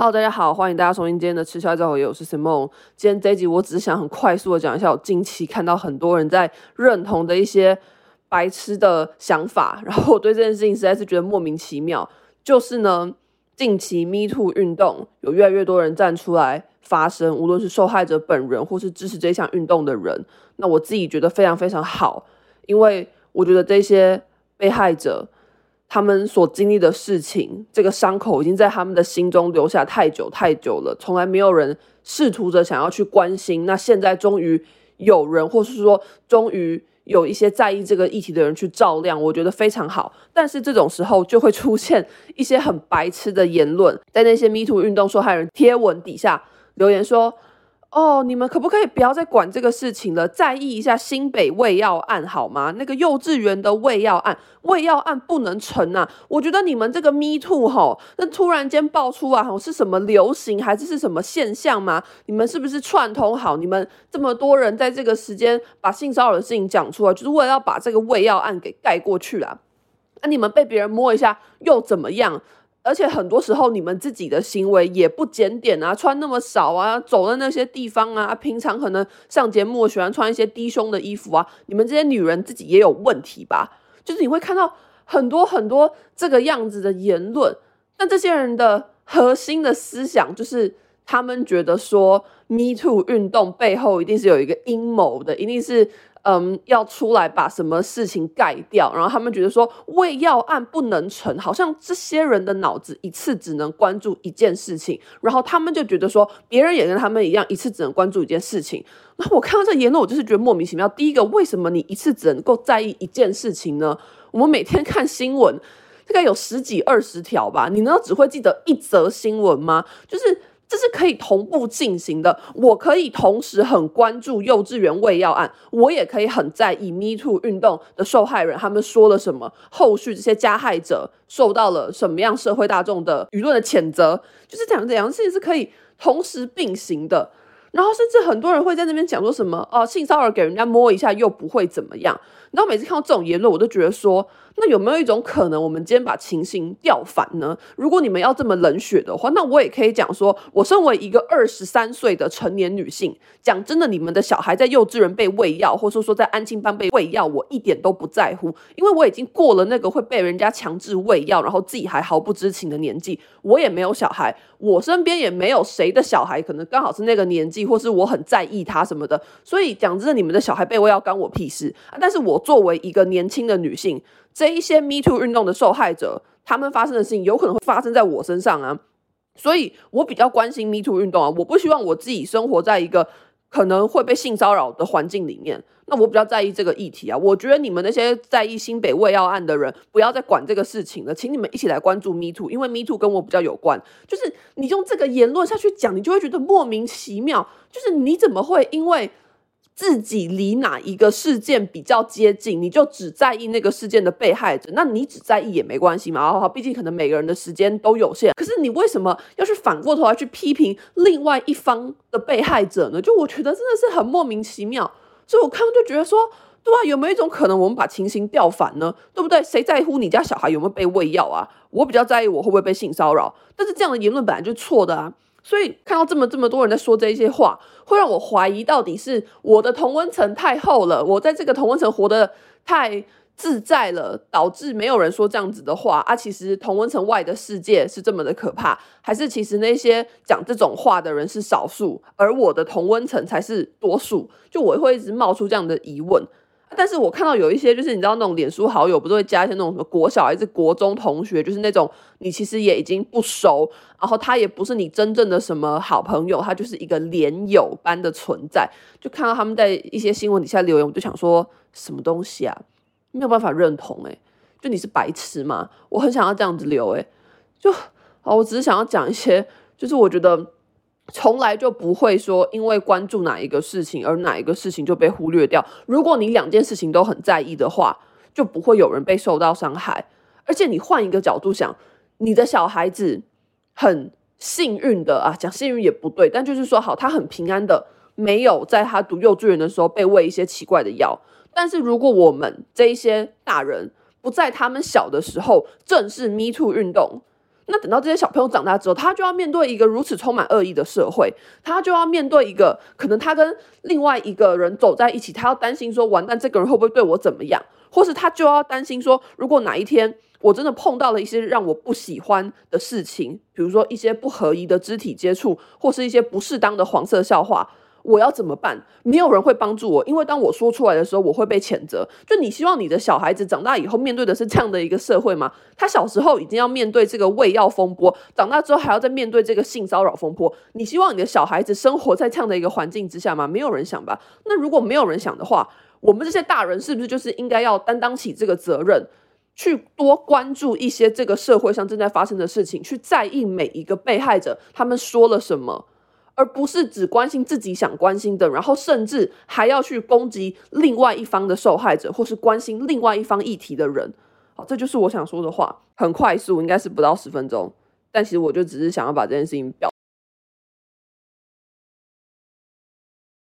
Hello，大家好，欢迎大家收听今天的吃宵夜造口业，我是 Simon。今天这一集我只是想很快速的讲一下，我近期看到很多人在认同的一些白痴的想法，然后我对这件事情实在是觉得莫名其妙。就是呢，近期 Me Too 运动有越来越多人站出来发声，无论是受害者本人或是支持这项运动的人，那我自己觉得非常非常好，因为我觉得这些被害者。他们所经历的事情，这个伤口已经在他们的心中留下太久太久了，从来没有人试图着想要去关心。那现在终于有人，或是说终于有一些在意这个议题的人去照亮，我觉得非常好。但是这种时候就会出现一些很白痴的言论，在那些 Me Too 运动受害人贴文底下留言说。哦，你们可不可以不要再管这个事情了？在意一下新北胃药案好吗？那个幼稚园的胃药案，胃药案不能成啊！我觉得你们这个 Me Too 吼，那突然间爆出来吼，是什么流行还是是什么现象吗？你们是不是串通好？你们这么多人在这个时间把性骚扰的事情讲出来，就是为了要把这个胃药案给盖过去啊？那你们被别人摸一下又怎么样？而且很多时候，你们自己的行为也不检点啊，穿那么少啊，走的那些地方啊，平常可能上节目喜欢穿一些低胸的衣服啊，你们这些女人自己也有问题吧？就是你会看到很多很多这个样子的言论，但这些人的核心的思想就是他们觉得说，Me Too 运动背后一定是有一个阴谋的，一定是。嗯，要出来把什么事情盖掉，然后他们觉得说为要案不能成，好像这些人的脑子一次只能关注一件事情，然后他们就觉得说别人也跟他们一样，一次只能关注一件事情。那我看到这言论，我就是觉得莫名其妙。第一个，为什么你一次只能够在意一件事情呢？我们每天看新闻，大概有十几二十条吧，你难道只会记得一则新闻吗？就是。这是可以同步进行的。我可以同时很关注幼稚园喂药案，我也可以很在意 Me Too 运动的受害人他们说了什么，后续这些加害者受到了什么样社会大众的舆论的谴责，就是这样这样事情是可以同时并行的。然后甚至很多人会在那边讲说什么哦，性骚扰给人家摸一下又不会怎么样。然后每次看到这种言论，我都觉得说。那有没有一种可能，我们今天把情形调反呢？如果你们要这么冷血的话，那我也可以讲说，我身为一个二十三岁的成年女性，讲真的，你们的小孩在幼稚园被喂药，或者说在安亲班被喂药，我一点都不在乎，因为我已经过了那个会被人家强制喂药，然后自己还毫不知情的年纪。我也没有小孩，我身边也没有谁的小孩，可能刚好是那个年纪，或是我很在意他什么的。所以讲真的，你们的小孩被喂药干我屁事啊！但是我作为一个年轻的女性。这一些 Me Too 运动的受害者，他们发生的事情有可能会发生在我身上啊，所以我比较关心 Me Too 运动啊，我不希望我自己生活在一个可能会被性骚扰的环境里面，那我比较在意这个议题啊。我觉得你们那些在意新北喂药案的人，不要再管这个事情了，请你们一起来关注 Me Too，因为 Me Too 跟我比较有关。就是你用这个言论下去讲，你就会觉得莫名其妙，就是你怎么会因为。自己离哪一个事件比较接近，你就只在意那个事件的被害者，那你只在意也没关系嘛。然后，毕竟可能每个人的时间都有限。可是你为什么要去反过头来去批评另外一方的被害者呢？就我觉得真的是很莫名其妙。所以我看就觉得说，对啊，有没有一种可能，我们把情形调反呢？对不对？谁在乎你家小孩有没有被喂药啊？我比较在意我会不会被性骚扰。但是这样的言论本来就错的啊。所以看到这么这么多人在说这些话，会让我怀疑到底是我的同温层太厚了，我在这个同温层活得太自在了，导致没有人说这样子的话啊。其实同温层外的世界是这么的可怕，还是其实那些讲这种话的人是少数，而我的同温层才是多数？就我会一直冒出这样的疑问。但是我看到有一些，就是你知道那种脸书好友，不是会加一些那种什么国小还是国中同学，就是那种你其实也已经不熟，然后他也不是你真正的什么好朋友，他就是一个连友般的存在。就看到他们在一些新闻底下留言，我就想说什么东西啊，没有办法认同诶，就你是白痴吗？我很想要这样子留诶，就好，我只是想要讲一些，就是我觉得。从来就不会说，因为关注哪一个事情而哪一个事情就被忽略掉。如果你两件事情都很在意的话，就不会有人被受到伤害。而且你换一个角度想，你的小孩子很幸运的啊，讲幸运也不对，但就是说好，他很平安的，没有在他读幼稚园的时候被喂一些奇怪的药。但是如果我们这一些大人不在他们小的时候，正是 Me Too 运动。那等到这些小朋友长大之后，他就要面对一个如此充满恶意的社会，他就要面对一个可能他跟另外一个人走在一起，他要担心说，完蛋，这个人会不会对我怎么样？或是他就要担心说，如果哪一天我真的碰到了一些让我不喜欢的事情，比如说一些不合宜的肢体接触，或是一些不适当的黄色笑话。我要怎么办？没有人会帮助我，因为当我说出来的时候，我会被谴责。就你希望你的小孩子长大以后面对的是这样的一个社会吗？他小时候已经要面对这个喂药风波，长大之后还要再面对这个性骚扰风波。你希望你的小孩子生活在这样的一个环境之下吗？没有人想吧？那如果没有人想的话，我们这些大人是不是就是应该要担当起这个责任，去多关注一些这个社会上正在发生的事情，去在意每一个被害者他们说了什么？而不是只关心自己想关心的，然后甚至还要去攻击另外一方的受害者，或是关心另外一方议题的人。好，这就是我想说的话，很快速，应该是不到十分钟。但其实我就只是想要把这件事情表